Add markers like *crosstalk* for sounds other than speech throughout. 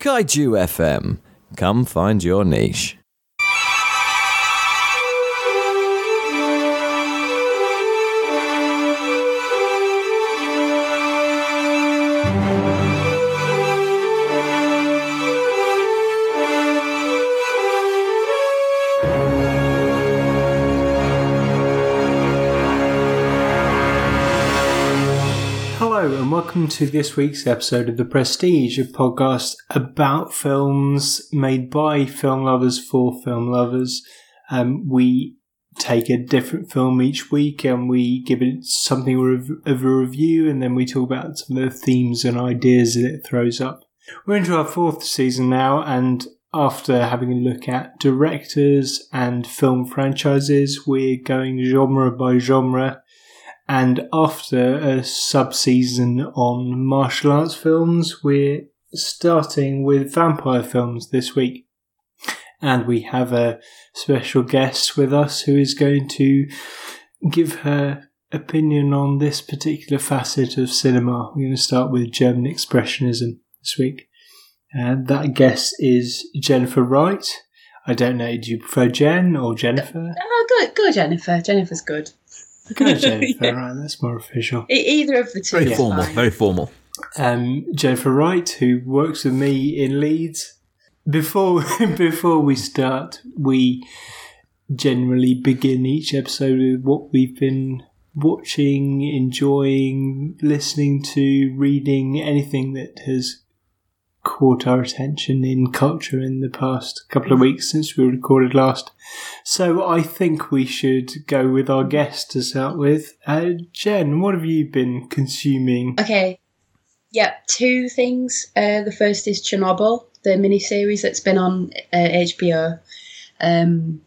Kaiju FM. Come find your niche. Welcome to this week's episode of The Prestige, a podcast about films made by film lovers for film lovers. Um, we take a different film each week and we give it something of a review, and then we talk about some of the themes and ideas that it throws up. We're into our fourth season now, and after having a look at directors and film franchises, we're going genre by genre. And after a sub season on martial arts films, we're starting with vampire films this week. And we have a special guest with us who is going to give her opinion on this particular facet of cinema. We're going to start with German Expressionism this week. And that guest is Jennifer Wright. I don't know, do you prefer Jen or Jennifer? Oh, good, good, Jennifer. Jennifer's good. Go *laughs* Jennifer, right, that's more official. E- either of the two. Very is formal. fine. Very formal. um, Jennifer Wright, who works with me in Leeds. Before *laughs* before we start, we generally begin each episode with what we've been watching, enjoying, listening to, reading, anything that has caught our attention in culture in the past couple of weeks since we recorded last. So I think we should go with our guest to start with. Uh, Jen, what have you been consuming? Okay. Yeah, two things. Uh, the first is Chernobyl, the miniseries that's been on uh, HBO. Um,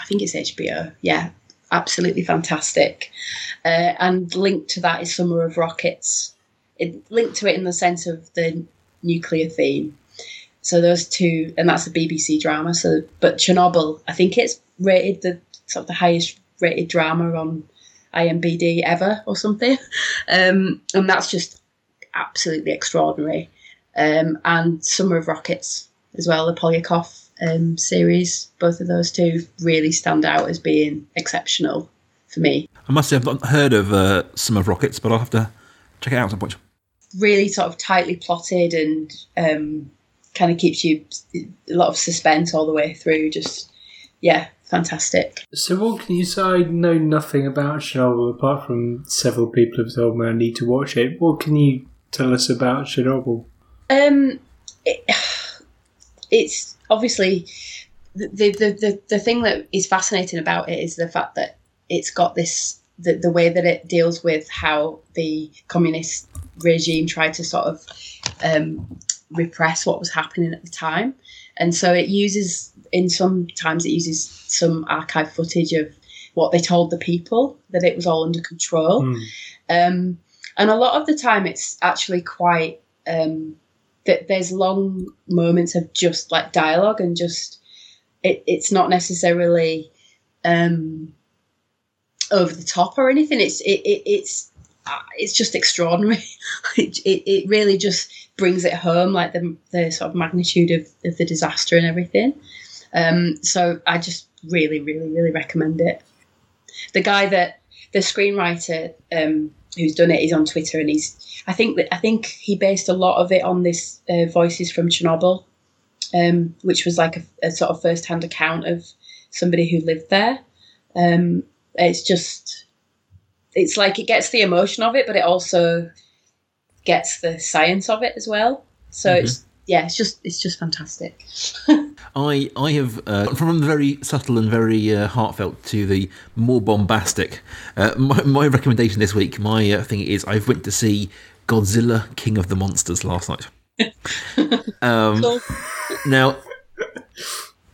I think it's HBO. Yeah, absolutely fantastic. Uh, and linked to that is Summer of Rockets. It linked to it in the sense of the nuclear theme. So those two, and that's a BBC drama. So, but Chernobyl, I think it's rated the sort of the highest rated drama on IMBD ever or something, *laughs* um, and that's just absolutely extraordinary. Um, and Summer of Rockets as well, the Poliakoff um, series. Both of those two really stand out as being exceptional for me. I must say, I've not heard of uh, Summer of Rockets, but I'll have to check it out at some point. Really sort of tightly plotted and um, kind of keeps you a lot of suspense all the way through. Just yeah, fantastic. So what can you say? I know nothing about Chernobyl apart from several people have told me I need to watch it. What can you tell us about Chernobyl? Um, it, it's obviously the, the the the thing that is fascinating about it is the fact that it's got this the, the way that it deals with how the communist regime tried to sort of um, repress what was happening at the time, and so it uses in some times, it uses some archive footage of what they told the people that it was all under control. Hmm. Um, and a lot of the time, it's actually quite um, that there's long moments of just like dialogue and just it, it's not necessarily um, over the top or anything. It's it, it it's it's just extraordinary. *laughs* it, it it really just brings it home, like the the sort of magnitude of, of the disaster and everything. Um, so I just really, really, really recommend it. The guy that the screenwriter um, who's done it is on Twitter, and he's I think I think he based a lot of it on this uh, Voices from Chernobyl, um, which was like a, a sort of first hand account of somebody who lived there. Um, it's just it's like it gets the emotion of it, but it also gets the science of it as well. So it's yeah, it's just it's just fantastic. *laughs* I I have uh, from the very subtle and very uh, heartfelt to the more bombastic. Uh, my, my recommendation this week, my uh, thing is, I went to see Godzilla King of the Monsters last night. *laughs* um, Cool. Now,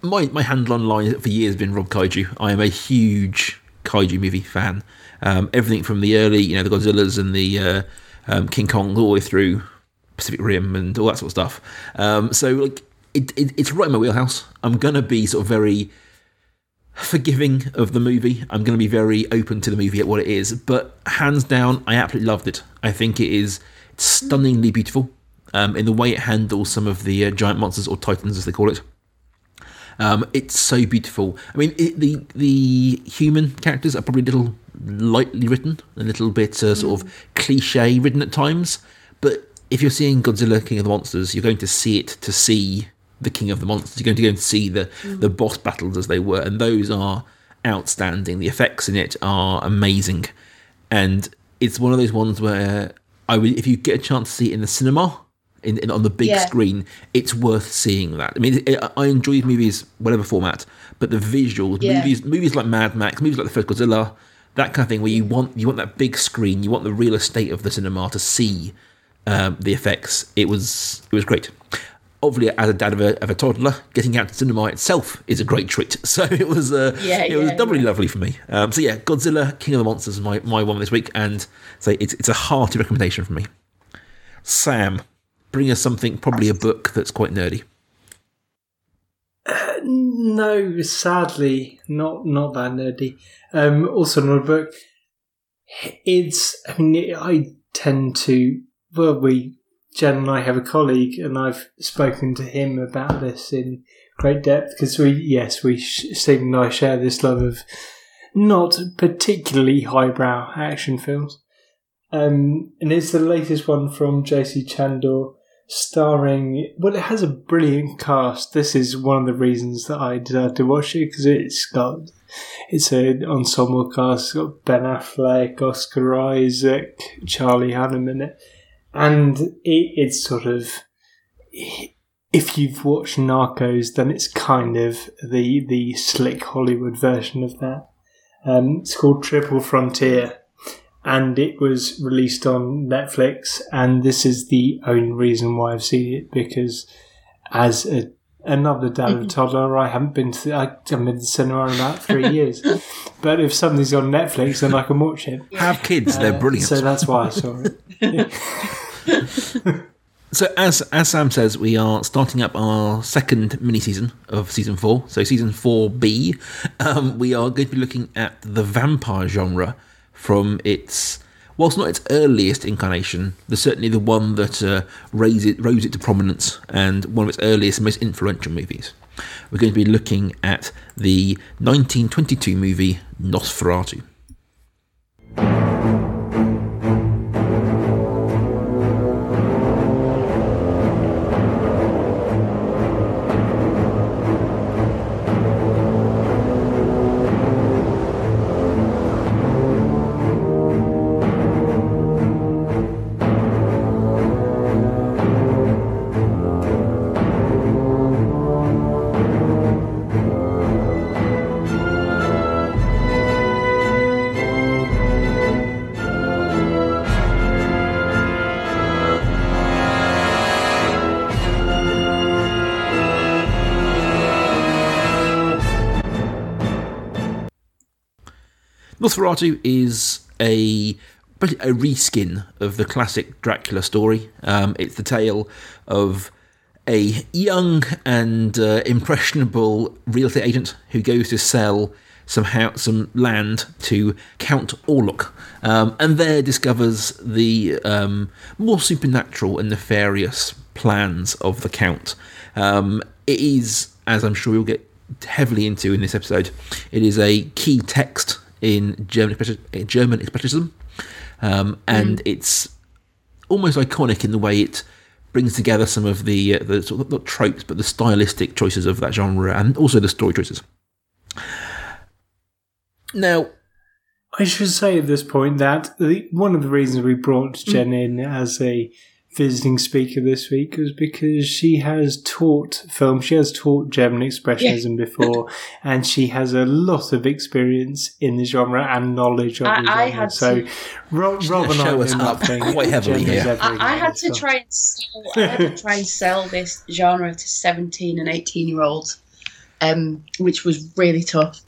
my my handle online for years has been Rob Kaiju. I am a huge kaiju movie fan. Um, everything from the early, you know, the Godzillas and the uh, um, King Kong, all the way through Pacific Rim and all that sort of stuff. Um, so, like, it, it, it's right in my wheelhouse. I'm gonna be sort of very forgiving of the movie. I'm going to be very open to the movie at what it is, but hands down, I absolutely loved it. I think it is stunningly beautiful. um, in the way it handles some of the uh, giant monsters or titans, as they call it. Um, it's so beautiful. I mean, it, the the human characters are probably a little lightly written, a little bit uh, sort of cliche written at times. But if you're seeing Godzilla King of the Monsters, you're going to see it to see the King of the Monsters. You're going to go and see the the boss battles as they were, and those are outstanding. The effects in it are amazing, and it's one of those ones where I would, if you get a chance to see it in the cinema. In, in, on the big Yeah. screen, it's worth seeing that. I mean, it, I enjoy movies, whatever format, but the visuals, Yeah. movies, movies like Mad Max, movies like the first Godzilla, that kind of thing, where you want you want that big screen, you want the real estate of the cinema to see um, the effects. It was it was great. Obviously, as a dad of a, of a toddler, getting out to cinema itself is a great treat. *laughs* So it was uh, Yeah, it was yeah, doubly yeah. lovely for me. Um, so yeah, Godzilla, King of the Monsters, is my my one this week, and so it's it's a hearty recommendation from me. Sam, bring us something, probably a book that's quite nerdy. No, sadly, not not that nerdy. Um, also, not a book. It's. I mean, I tend to. Well, we Jen and I have a colleague, and I've spoken to him about this in great depth because we, yes, we Stephen and I share this love of not particularly highbrow action films. Um, and it's the latest one from J.C. Chandor, starring. Well, it has a brilliant cast. This is one of the reasons that I decided to watch it because it's got it's an ensemble cast. It's got Ben Affleck, Oscar Isaac, Charlie Hunnam in it, and it, it's sort of if you've watched Narcos, then it's kind of the the slick Hollywood version of that. Um, it's called Triple Frontier, and it was released on Netflix. And this is the only reason why I've seen it because, as a, another dad of a toddler, I haven't been to I haven't been to the cinema in about three *laughs* years. But if something's on Netflix, then I can watch it. Have kids; they're Uh, brilliant. So that's why I saw it. *laughs* So as as Sam says, we are starting up our second mini season of season four. So season four B, um, we are going to be looking at the vampire genre from its whilst not its earliest incarnation, the certainly the one that uh, raised it, rose it to prominence and one of its earliest, and most influential movies. We're going to be looking at the 1922 movie Nosferatu. Nosferatu is a basically a reskin of the classic Dracula story. Um, it's the tale of a young and uh, impressionable real estate agent who goes to sell some some land to Count Orlok, um, and there discovers the um, more supernatural and nefarious plans of the Count. Um, it is, as I'm sure you'll get heavily into in this episode, it is a key text in German German expressionism, um, and it's almost iconic in the way it brings together some of the uh, the sort of not tropes, but the stylistic choices of that genre, and also the story choices. Now, I should say at this point that the, one of the reasons we brought Jen in as a visiting speaker this week was because she has taught film, she has taught German Expressionism before, *laughs* and she has a lot of experience in the genre and knowledge of I- the genre. I had so, to- Rob, Rob and I show know us up nothing. *laughs* quite heavily here. I, I had to stuff. try and sell, I had to *laughs* try and sell this genre to seventeen and eighteen year olds, um, which was really tough.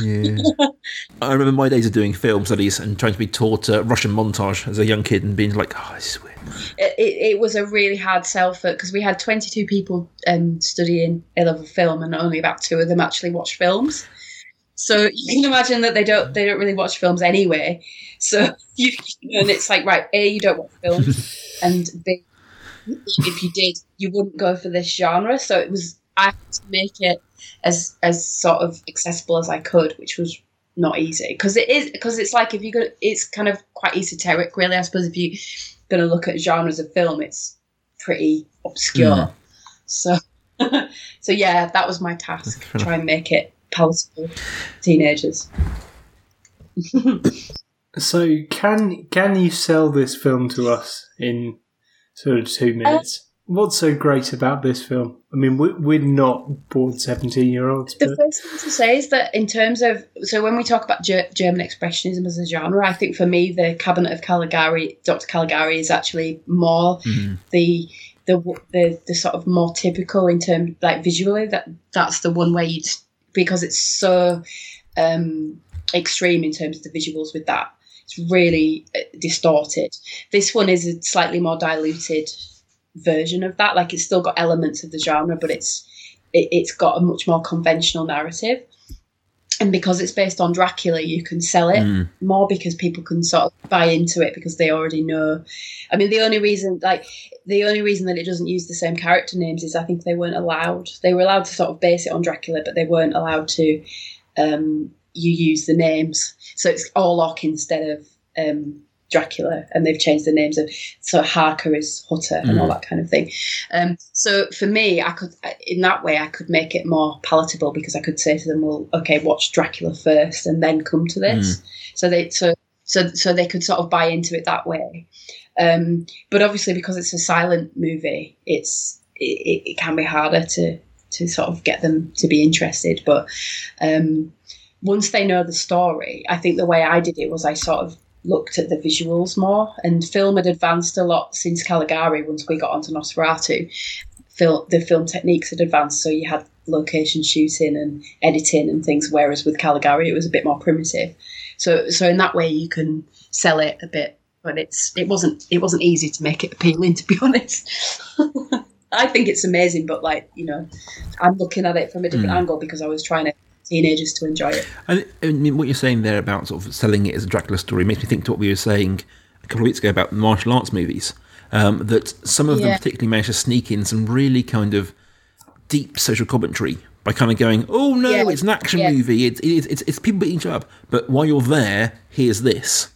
Yeah. *laughs* I remember my days of doing film studies and trying to be taught uh, Russian montage as a young kid and being like, "Oh, this is weird." It, it, it was a really hard sell for because we had twenty two people um, studying A level film, and only about two of them actually watch films. So *laughs* you can imagine that they don't they don't really watch films anyway. So *laughs* you and it's like right, a you don't watch films, and b if you did, you wouldn't go for this genre. So it was I had to make it as as sort of accessible as I could, which was not easy because it is because it's like if you go, it's kind of quite esoteric, really. I suppose if you're going to look at genres of film, it's pretty obscure. Mm. So, *laughs* so yeah, that was my task: try and make it palatable to teenagers. *laughs* So can can you sell this film to us in sort of two minutes? What's so great about this film? I mean, we're, we're not bored seventeen year olds, The first thing to say is that in terms of so when we talk about Ger- German expressionism as a genre, I think for me the Cabinet of Caligari, Dr. Caligari, is actually more the the the the sort of more typical in terms like visually that that's the one where you because it's so um, extreme in terms of the visuals with that. It's really uh, distorted. This one is a slightly more diluted version of that. Like it's still got elements of the genre, but it's it, it's got a much more conventional narrative. And because it's based on Dracula, you can sell it Mm. more because people can sort of buy into it because they already know. I mean, the only reason, like, the only reason that it doesn't use the same character names is I think they weren't allowed. They were allowed to sort of base it on Dracula, but they weren't allowed to um, you use the names. So it's Orlok instead of um, Dracula, and they've changed the names of so Harker is Hutter and all that kind of thing. Um, so for me, I could in that way I could make it more palatable because I could say to them, "Well, okay, watch Dracula first, and then come to this." So they so so so they could sort of buy into it that way. Um, but obviously, because it's a silent movie, it's it, it can be harder to to sort of get them to be interested. But um, once they know the story, I think the way I did it was I sort of looked at the visuals more, and film had advanced a lot since Caligari. Once we got onto Nosferatu, film the film techniques had advanced, so you had location shooting and editing and things. Whereas with Caligari, it was a bit more primitive. So so in that way, you can sell it a bit, but it's it wasn't it wasn't easy to make it appealing, *laughs* to be honest. I think it's amazing, but like you know, I'm looking at it from a different hmm. angle because I was trying to teenagers to enjoy it. I, I mean, what you're saying there about sort of selling it as a Dracula story makes me think to what we were saying a couple of weeks ago about martial arts movies. Um, that some of them particularly manage to sneak in some really kind of deep social commentary by kind of going, "Oh no, Yeah. it's an action Yeah. movie. It's, it's it's it's people beating each other up." But while you're there, here's this,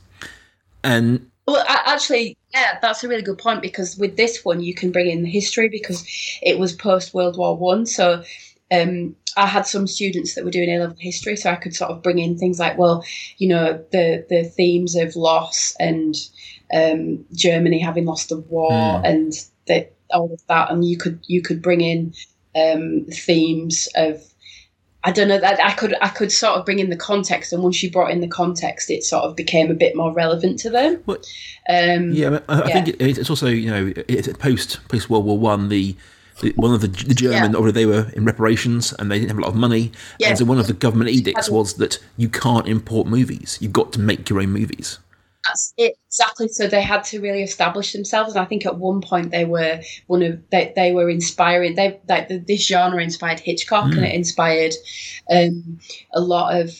and Well, actually, yeah, that's a really good point because with this one, you can bring in the history because it was post World War One. So um, I had some students that were doing A level history, so I could sort of bring in things like, well, you know, the the themes of loss and um, Germany having lost the war and the, all of that, and you could you could bring in um, themes of I don't know that I could I could sort of bring in the context, and once you brought in the context, it sort of became a bit more relevant to them. What- Um, Yeah, I, I Yeah. think it, it's also you know it's post post World War One. The one of the, the German, Yeah. or they were in reparations and they didn't have a lot of money, and so one of the government edicts was that you can't import movies. You've got to make your own movies. That's it exactly. So they had to really establish themselves, and I think at one point they were one of they, they were inspiring. They like the, this genre inspired Hitchcock, and it inspired um, a lot of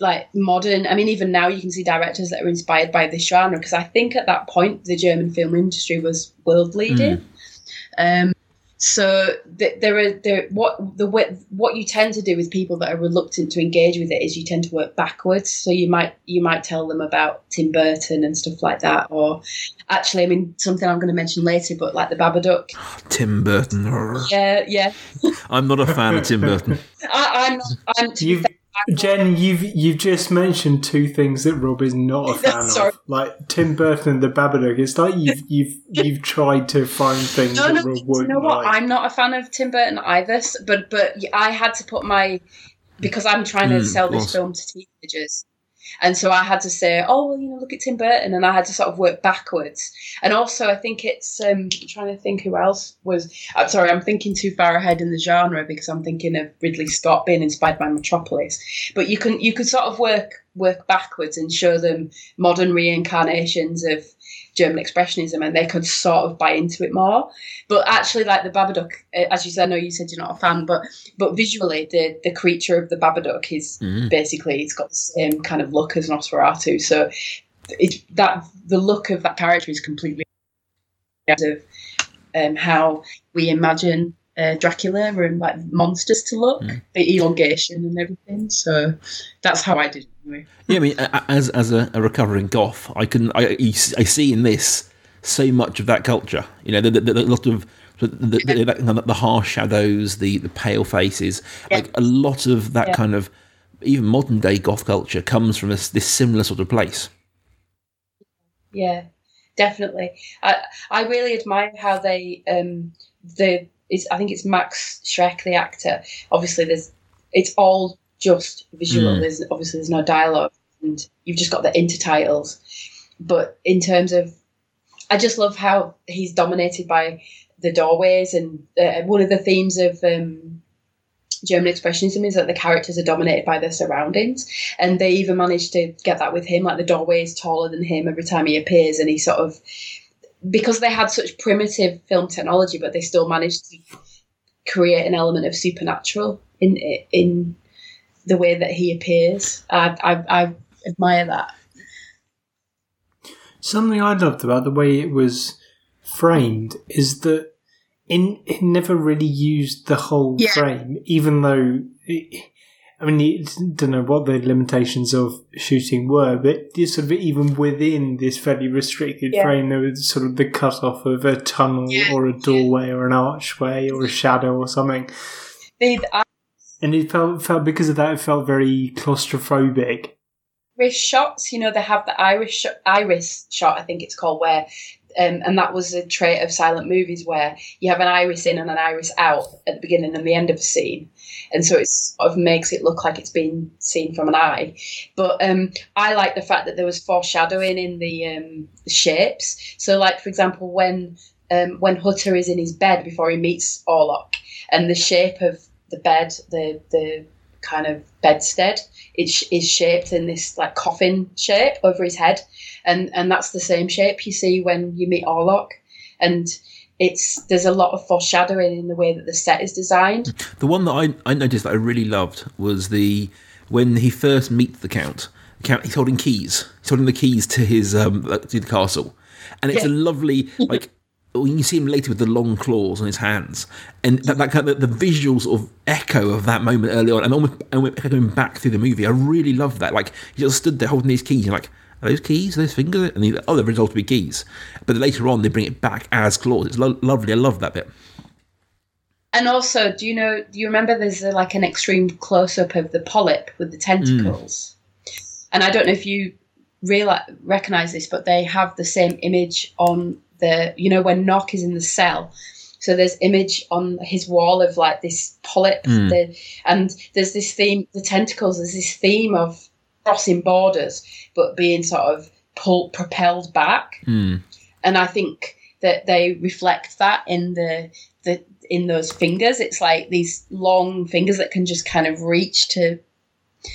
like modern. I mean, even now you can see directors that are inspired by this genre because I think at that point the German film industry was world leading. Um, so th- there are there what the way- what you tend to do with people that are reluctant to engage with it is you tend to work backwards. So you might you might tell them about Tim Burton and stuff like that, or actually, I mean something I'm going to mention later, but like the Babadook. Tim Burton. Yeah, yeah. I'm not a fan of Tim Burton. *laughs* I, I'm not. I'm to be You've, Jen, you've you've just mentioned two things that Rob is not a *laughs* fan Sorry. of, like Tim Burton and the Babadook. It's like you've you've you've tried to find things No, that no, Rob you wouldn't you know what? like. I'm not a fan of Tim Burton either, but but I had to put my because I'm trying to Mm, sell this film to teenagers, and so I had to say, oh well, you know, look at Tim Burton, and I had to sort of work backwards. And also, I think it's um, I'm trying to think who else was. I'm sorry, I'm thinking too far ahead in the genre because I'm thinking of Ridley Scott being inspired by Metropolis. But you can you could sort of work work backwards and show them modern reincarnations of German expressionism, and they could sort of buy into it more. But actually, like the Babadook, uh, as you said, I know you said you're not a fan, but but visually, the the creature of the Babadook is Mm. basically it's got the same kind of look as Nosferatu. So it that the look of that character is completely of um, how we imagine uh, Dracula and like monsters to look, the elongation and everything. So that's how I did. it Anyway. Yeah, I mean, as as a, a recovering goth, I can I I see in this so much of that culture. You know, the, the, the, a lot of the, the, the, harsh shadows, the the pale faces, like a lot of that Yeah. kind of even modern day goth culture comes from this, this similar sort of place. Yeah, definitely. I I really admire how they um the is I think it's Max Schreck the actor. Obviously, there's it's all just visual. Mm. There's obviously there's no dialogue, and you've just got the intertitles. But in terms of, I just love how he's dominated by the doorways, and uh, one of the themes of um, German expressionism is that the characters are dominated by their surroundings, and they even managed to get that with him. Like the doorway is taller than him every time he appears, and he sort of because they had such primitive film technology, but they still managed to create an element of supernatural in in the way that he appears. I I, I admire that. Something I loved about the way it was framed is that in, it never really used the whole Yeah. frame, even though. It, I mean, it, don't know what the limitations of shooting were, but sort of even within this fairly restricted Yeah. frame, there was sort of the cut off of a tunnel Yeah. or a doorway or an archway or a shadow or something. The And it felt, felt because of that, it felt very claustrophobic. Irish shots, you know, they have the Irish sh- iris shot, I think it's called, where, um, and that was a trait of silent movies where you have an iris in and an iris out at the beginning and the end of a scene, and so it sort of makes it look like it's been seen from an eye. But um, I like the fact that there was foreshadowing in the um, shapes. So, like for example, when um, when Hutter is in his bed before he meets Orlok, and the shape of the bed, the the kind of bedstead it is shaped in this like coffin shape over his head, and and that's the same shape you see when you meet Orlok, and it's there's a lot of foreshadowing in the way that the set is designed. The one that I, I noticed that I really loved was the when he first meets the count. The count he's holding keys. He's holding the keys to his um to the castle, and it's a lovely *laughs* like. When you see him later with the long claws on his hands, and that, that kind of the visual sort of echo of that moment early on, and almost and we're echoing back through the movie. I really love that. Like he just stood there holding these keys, and like, are those keys? Are those fingers? And he's like, oh, they're result to be keys. But later on, they bring it back as claws. It's lo- lovely. I love that bit. And also, do you know? Do you remember? There's a, like an extreme close up of the polyp with the tentacles, and I don't know if you realize recognize this, but they have the same image on the. You know, when Knock is in the cell, so there's image on his wall of like this polyp, Mm. the, and there's this theme. The tentacles. There's this theme of crossing borders, but being sort of pulled, propelled back Hmm. and I think that they reflect that in the the in those fingers. It's like these long fingers that can just kind of reach to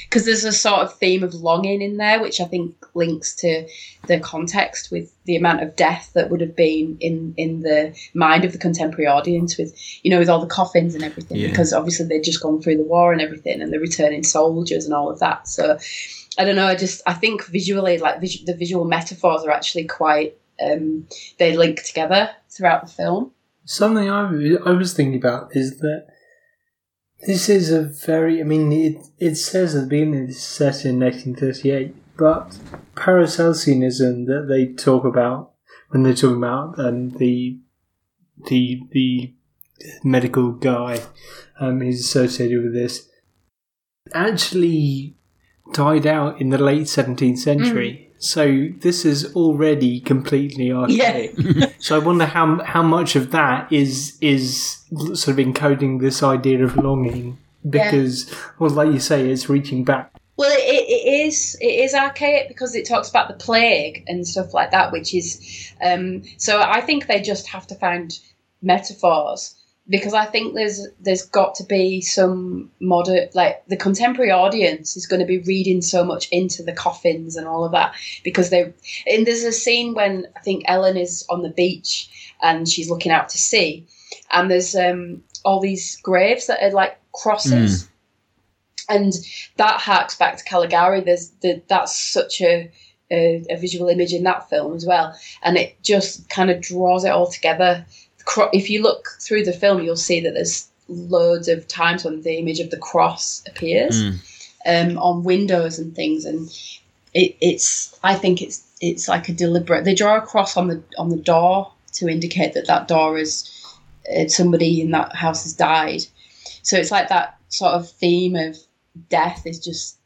because there's a sort of theme of longing in there, which I think links to the context with the amount of death that would have been in in the mind of the contemporary audience, with you know, with all the coffins and everything, Yeah. because obviously they'd just gone through the war and everything, and the returning soldiers and all of that. So I don't know. I just I think visually, like the visual metaphors are actually quite um, they link together throughout the film. Something I I was thinking about is that this is a very, I mean, it, it says at the beginning it's set in 1938, but Paracelsianism that they talk about when they're talking about um, the the the medical guy um, associated with this actually died out in the late 17th century. So this is already completely archaic. *laughs* So I wonder how how much of that is is sort of encoding this idea of longing because, well, like you say, it's reaching back. Well, it, it, it is it is archaic because it talks about the plague and stuff like that, which is um, so. I think they just have to find metaphors because I think there's there's got to be some modern like the contemporary audience is going to be reading so much into the coffins and all of that because they and there's a scene when I think Ellen is on the beach and she's looking out to sea and there's um, all these graves that are like crosses. And that harks back to Caligari. There's the, that's such a, a a visual image in that film as well, and it just kind of draws it all together if you look through the film, you'll see that there's loads of times when the image of the cross appears um, on windows and things, and it, it's I think it's it's like a deliberate. They draw a cross on the on the door to indicate that that door is uh, somebody in that house has died. So it's like that sort of theme of death is just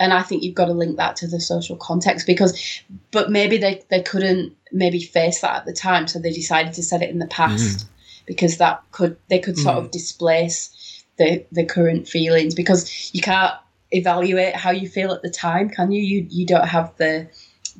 and I think you've got to link that to the social context because but maybe they, they couldn't maybe face that at the time so they decided to set it in the past mm. because that could they could sort of mm. displace the the current feelings because you can't evaluate how you feel at the time can you? You you don't have the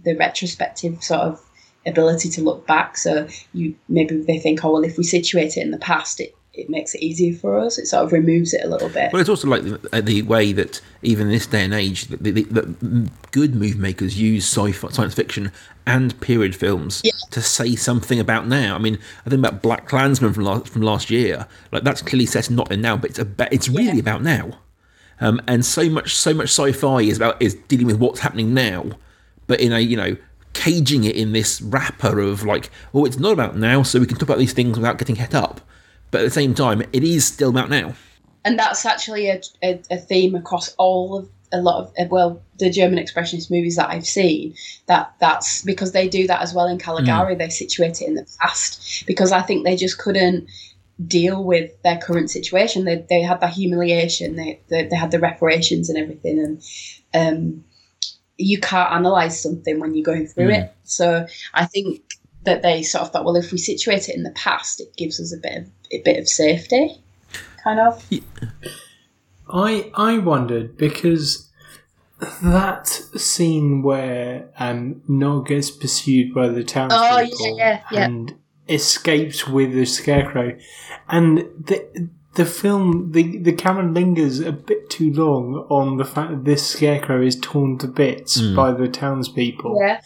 the retrospective sort of ability to look back so you maybe they think oh well if we situate it in the past it it makes it easier for us it sort of removes it a little bit Well, it's also like the, uh, the way that even in this day and age, the, the, good movie makers use sci-fi, science fiction, and period films to say something about now. I mean, I think about Black Klansman from last, from last year. Like that's clearly set not in now, but it's about, it's really Yeah. about now. Um, and so much so much sci-fi is about is dealing with what's happening now, but in a you know caging it in this wrapper of like, oh, it's not about now, so we can talk about these things without getting het up. But at the same time, it is still about now. and that's actually a, a, a theme across all of a lot of uh, well the German expressionist movies that I've seen that that's because they do that as well in Caligari they situate it in the past because I think they just couldn't deal with their current situation. They, they had that humiliation they, they, they had the reparations and everything and um, you can't analyze something when you're going through it. So I think that they sort of thought well if we situate it in the past it gives us a bit of a bit of safety kind of I I wondered because that scene where um Knock gets pursued by the townspeople Oh, yeah, yeah, yeah. and escapes with the scarecrow, and the the film the the camera lingers a bit too long on the fact that this scarecrow is torn to bits hmm. by the townspeople. yeah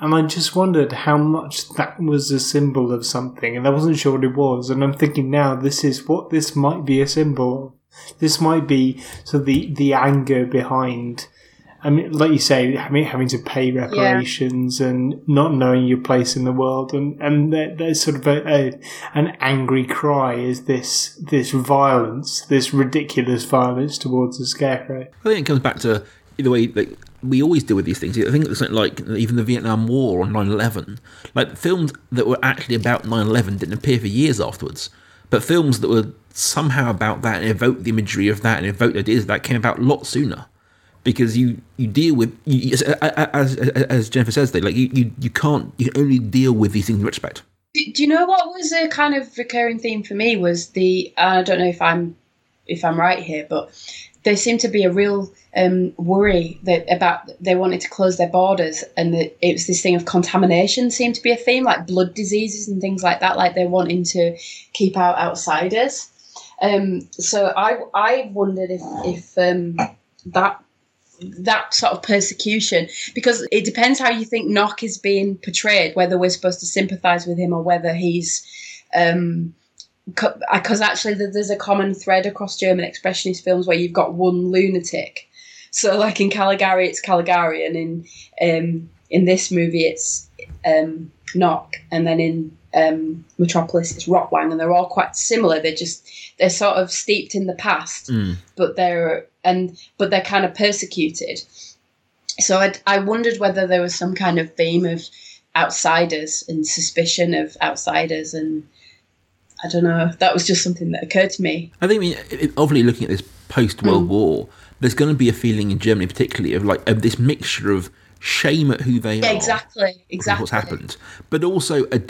And I just wondered how much that was a symbol of something, and I wasn't sure what it was. And I'm thinking now, this is what this might be a symbol of. This might be so the the anger behind. I mean, like you say, having having to pay reparations and not knowing your place in the world, and and there, there's sort of a, a an angry cry is this this violence, this ridiculous violence towards the scarecrow. I think it comes back to the way that we always deal with these things. I think it's something like even the Vietnam War or 9/11. Like films that were actually about 9/11 didn't appear for years afterwards, but films that were somehow about that and evoke the imagery of that and evoke ideas of that came about a lot sooner. Because you, you deal with you, as, as as Jennifer says, they like you, you you can't you only deal with these things in retrospect. Do, you know what was a kind of recurring theme for me was the I don't know if I'm if I'm right here, but there seemed to be a real um, worry that about they wanted to close their borders, and it was this thing of contamination seemed to be a theme, like blood diseases and things like that. Like they're wanting to keep out outsiders. Um, so I I wondered if if um, that that sort of persecution because it depends how you think Knock is being portrayed, whether we're supposed to sympathise with him or whether he's. Um, because actually, there's a common thread across German expressionist films where you've got one lunatic. So, like in Caligari, it's Caligari, and in um, in this movie, it's um, Knock, and then in um, Metropolis, it's Rotwang, and they're all quite similar. They're just they're sort of steeped in the past, but they're and but they're kind of persecuted. So I I wondered whether there was some kind of theme of outsiders and suspicion of outsiders, and I don't know. That was just something that occurred to me. I think, I mean, it- obviously, looking at this post World War, there's going to be a feeling in Germany, particularly, of like of this mixture of shame at who they Yeah, are, exactly, exactly. what's happened, but also a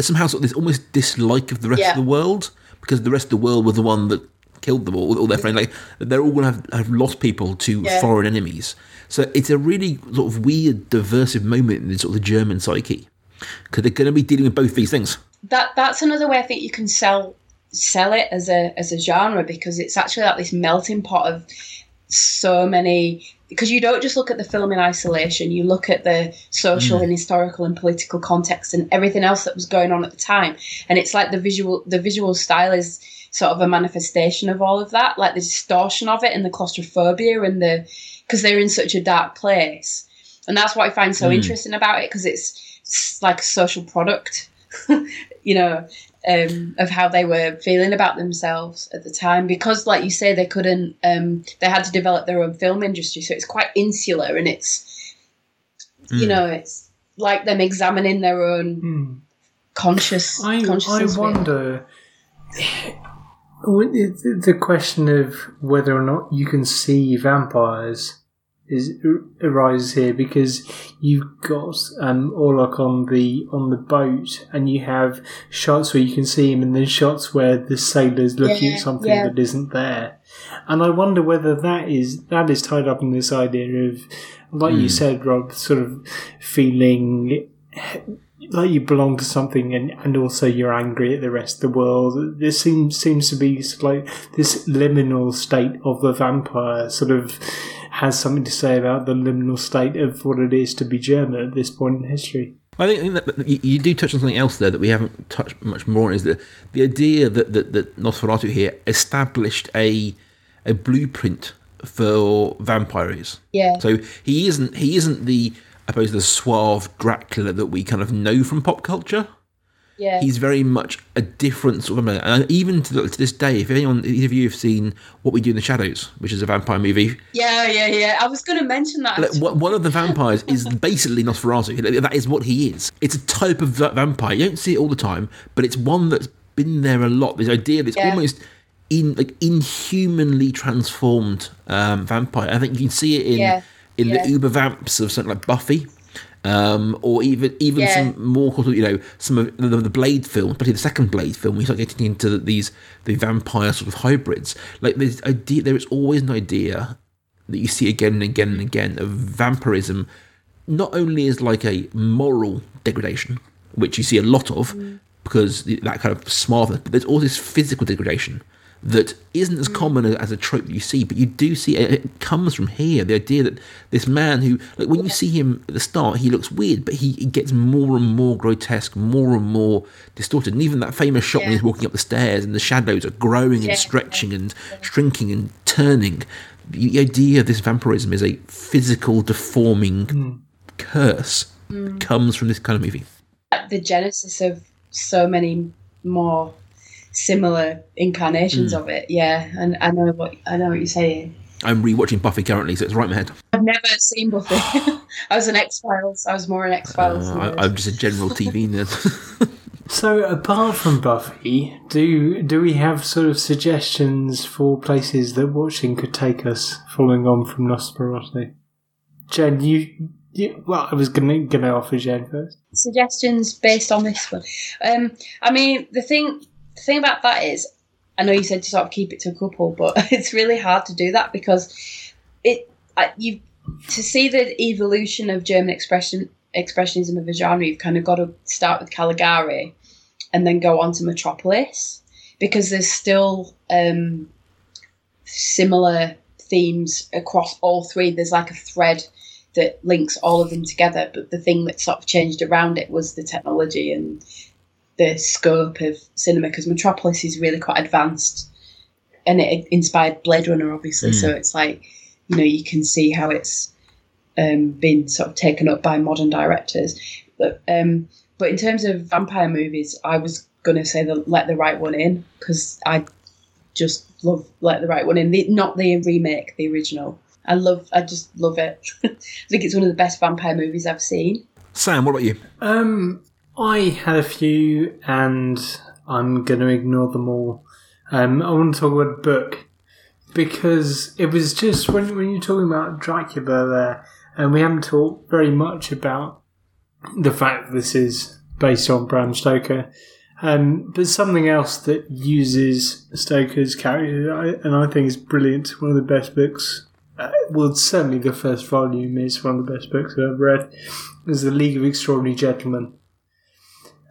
somehow sort of this almost dislike of the rest Yeah. of the world because the rest of the world was the one that killed them all, all their friends. Like they're all going to have, have lost people to Yeah. foreign enemies. So it's a really sort of weird, diversive moment in sort of the German psyche because they're going to be dealing with both these things. that that's another way I think you can sell sell it as a as a genre because it's actually like this melting pot of so many because you don't just look at the film in isolation you look at the social mm. and historical and political context and everything else that was going on at the time. And it's like the visual the visual style is sort of a manifestation of all of that like the distortion of it and the claustrophobia and the because they're in such a dark place. And that's what I find so mm. interesting about it because it's, it's like a social product *laughs* you know um, of how they were feeling about themselves at the time because like you say they couldn't um, they had to develop their own film industry so it's quite insular and it's you Mm. know it's like them examining their own Hmm. conscious I, I wonder *sighs* the question of whether or not you can see vampires is arises here because you've got um, Orlok on the on the boat and you have shots where you can see him and then shots where the sailor's looking Yeah, at something yeah. that isn't there and I wonder whether that is that is tied up in this idea of like you said Rob sort of feeling like you belong to something and, and also you're angry at the rest of the world. This seems seems to be sort of like this liminal state of the vampire sort of has something to say about the liminal state of what it is to be German at this point in history. I think, I think that that you, you do touch on something else there that we haven't touched much more on is that the idea that, that, that Nosferatu here established a a blueprint for vampires. yeah So he isn't he isn't the I suppose the suave Dracula that we kind of know from pop culture. Yeah He's very much a different sort of man. And even to, to this day, if anyone, either of you have seen What We Do in the Shadows, which is a vampire movie, yeah yeah yeah I was going to mention that like, one of the vampires is *laughs* basically Nosferatu. That is what he is. It's a type of vampire. You don't see it all the time, but it's one that's been there a lot. This idea that's Yeah. almost in like inhumanly transformed um, vampire. I think you can see it in Yeah. in Yeah. the uber vamps of something like Buffy. Um, or even even Yeah. some more, you know, some of the, the Blade film, particularly the second Blade film, we start getting into these the vampire sort of hybrids. Like there's idea, there is always an idea that you see again and again and again of vampirism, not only as like a moral degradation, which you see a lot of, because that kind of smartness, but there's all this physical degradation that isn't as mm. common as a trope that you see, but you do see it, it comes from here. The idea that this man who, like, when you see him at the start, he looks weird, but he, he gets more and more grotesque, more and more distorted. And even that famous shot when he's walking up the stairs and the shadows are growing Yeah. and stretching and shrinking and turning. The idea of this vampirism is a physical deforming mm. curse mm. comes from this kind of movie. the genesis of so many more similar incarnations Hmm. of it. Yeah, and I know what I know what you're saying. I'm rewatching Buffy currently, so it's right in my head. I've never seen Buffy. *laughs* I was an X Files. I was more an X Files. Uh, I, I'm just a general TV *laughs* nerd. *laughs* So apart from Buffy, do do we have sort of suggestions for places that watching could take us following on from Nosferatu? Jen, you, you well, I was gonna gonna offer Jen first. suggestions based on this one. Um, I mean, the thing the thing about that is, I know you said to sort of keep it to a couple, but *laughs* it's really hard to do that because it you to see the evolution of German expression expressionism of a genre, you've kind of got to start with Caligari and then go on to Metropolis because there's still um, similar themes across all three. There's like a thread that links all of them together. But the thing that sort of changed around it was the technology and the scope of cinema because Metropolis is really quite advanced and it inspired Blade Runner, obviously. So it's like, you know, you can see how it's um, been sort of taken up by modern directors. But, um, but in terms of vampire movies, I was going to say the Let the Right One In because I just love Let the Right One In, the, not the remake, the original. I love, I just love it. *laughs* I think it's one of the best vampire movies I've seen. Sam, what about you? Um, I had a few, and I'm going to ignore them all. Um, I want to talk about book because it was just when when you're talking about Dracula there, and we haven't talked very much about the fact this is based on Bram Stoker. Um, but something else that uses Stoker's character, and I think is brilliant. One of the best books. Uh, well, certainly the first volume is one of the best books I've ever read. Is the League of Extraordinary Gentlemen,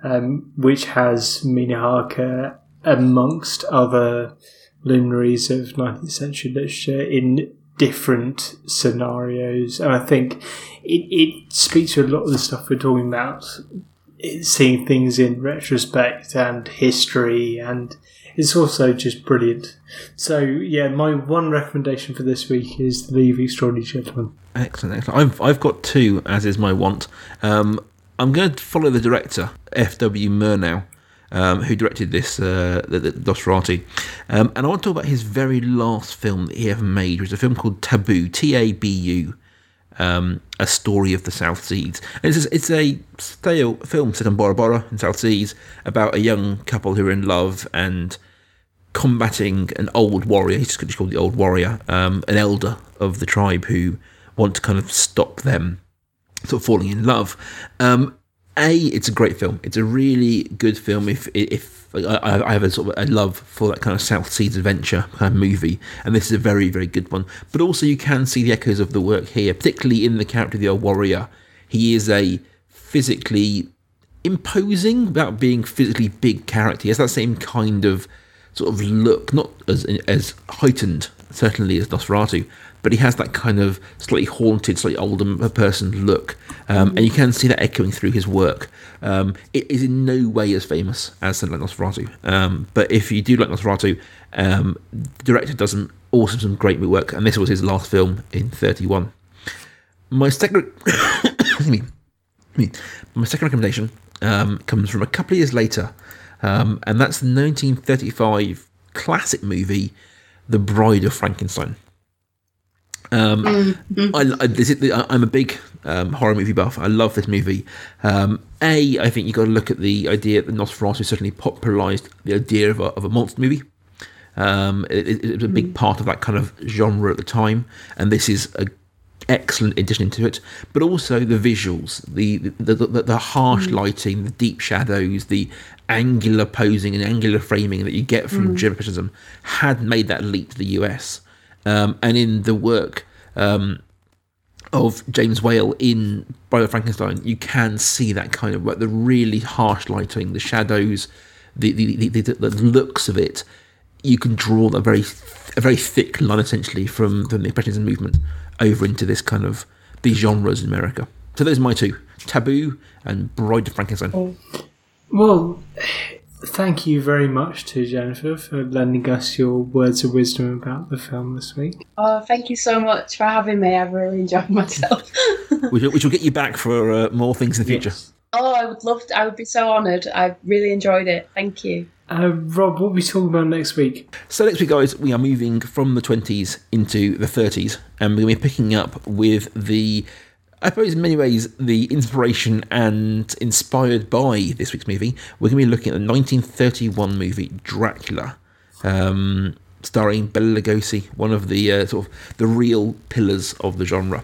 um, which has Mina Harker amongst other luminaries of 19th century literature in different scenarios. And I think it, it speaks to a lot of the stuff we're talking about, seeing things in retrospect and history, and it's also just brilliant. So, yeah, my one recommendation for this week is The Extraordinary Gentlemen. Excellent, excellent. I've I've got two, as is my want. Um, I'm going to follow the director, F.W. Murnau. um, who directed this uh, the, the. Um, and I want to talk about his very last film that he ever made, which is a film called Tabu, T A B U. Um, a story of the South Seas. And it's, it's a stale film set in Bora Bora in South Seas about a young couple who are in love and combating an old warrior. He's just called the old warrior, um, an elder of the tribe who want to kind of stop them sort of falling in love. Um, a, it's a great film. It's a really good film. If if I, I have a sort of a love for that kind of South Seas adventure kind of movie, and this is a very very good one. But also you can see the echoes of the work here, particularly in the character of the old warrior. He is a physically imposing without being physically big character. He has that same kind of sort of look, not as as heightened certainly as Nosferatu, but he has that kind of slightly haunted, slightly older person look, um, and you can see that echoing through his work. Um, it is in no way as famous as something like Nosferatu, um, but if you do like Nosferatu, um, the director does some awesome, some great work, and this was his last film in 31. My second, *coughs* *coughs* my second recommendation um, comes from a couple of years later, and that's the 1935 classic movie, The Bride of Frankenstein. Um, Mm-hmm. I, I, this is, I'm a big um, horror movie buff. I love this movie. Um, a, I think you've got to look at the idea that Nosferatu certainly popularised the idea of a, of a monster movie. Um, it, it, it was a big part of that kind of genre at the time, and this is a excellent addition to it. But also the visuals, the the, the, the harsh lighting, the deep shadows, the angular posing and angular framing that you get from German Impressionism had made that leap to the US. Um, and in the work um, of James Whale in Bride of Frankenstein, you can see that kind of like the really harsh lighting, the shadows, the the, the, the, the looks of it. You can draw a very a very thick line essentially from, from the Impressionism movement over into this kind of these genres in America. So those are my two: Tabu and Bride of Frankenstein. Well, thank you very much to Jennifer for lending us your words of wisdom about the film this week. Oh, thank you so much for having me. I've really enjoyed myself. which, will- which will get you back for uh, more things in the future. oh, I would love to. I would be so honoured. I really enjoyed it. Thank you. Uh, Rob, what are we talking about next week? So next week, guys, we are moving from the twenties into the thirties, and we're going to be picking up with the, I suppose, in many ways, the inspiration and inspired by this week's movie. We're going to be looking at the 1931 movie Dracula, um, starring Bela Lugosi, one of the uh, sort of the real pillars of the genre.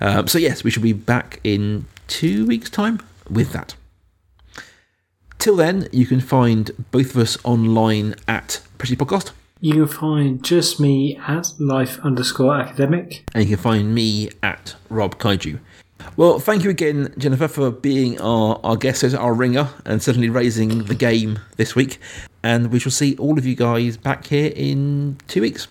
Um, so yes, we should be back in two weeks' time with that. Till then, you can find both of us online at Pretty Podcast. You can find just me at life underscore academic. and you can find me at Rob Kaiju. Well, thank you again, Jennifer, for being our, our guest, our ringer, and certainly raising the game this week. And we shall see all of you guys back here in two weeks.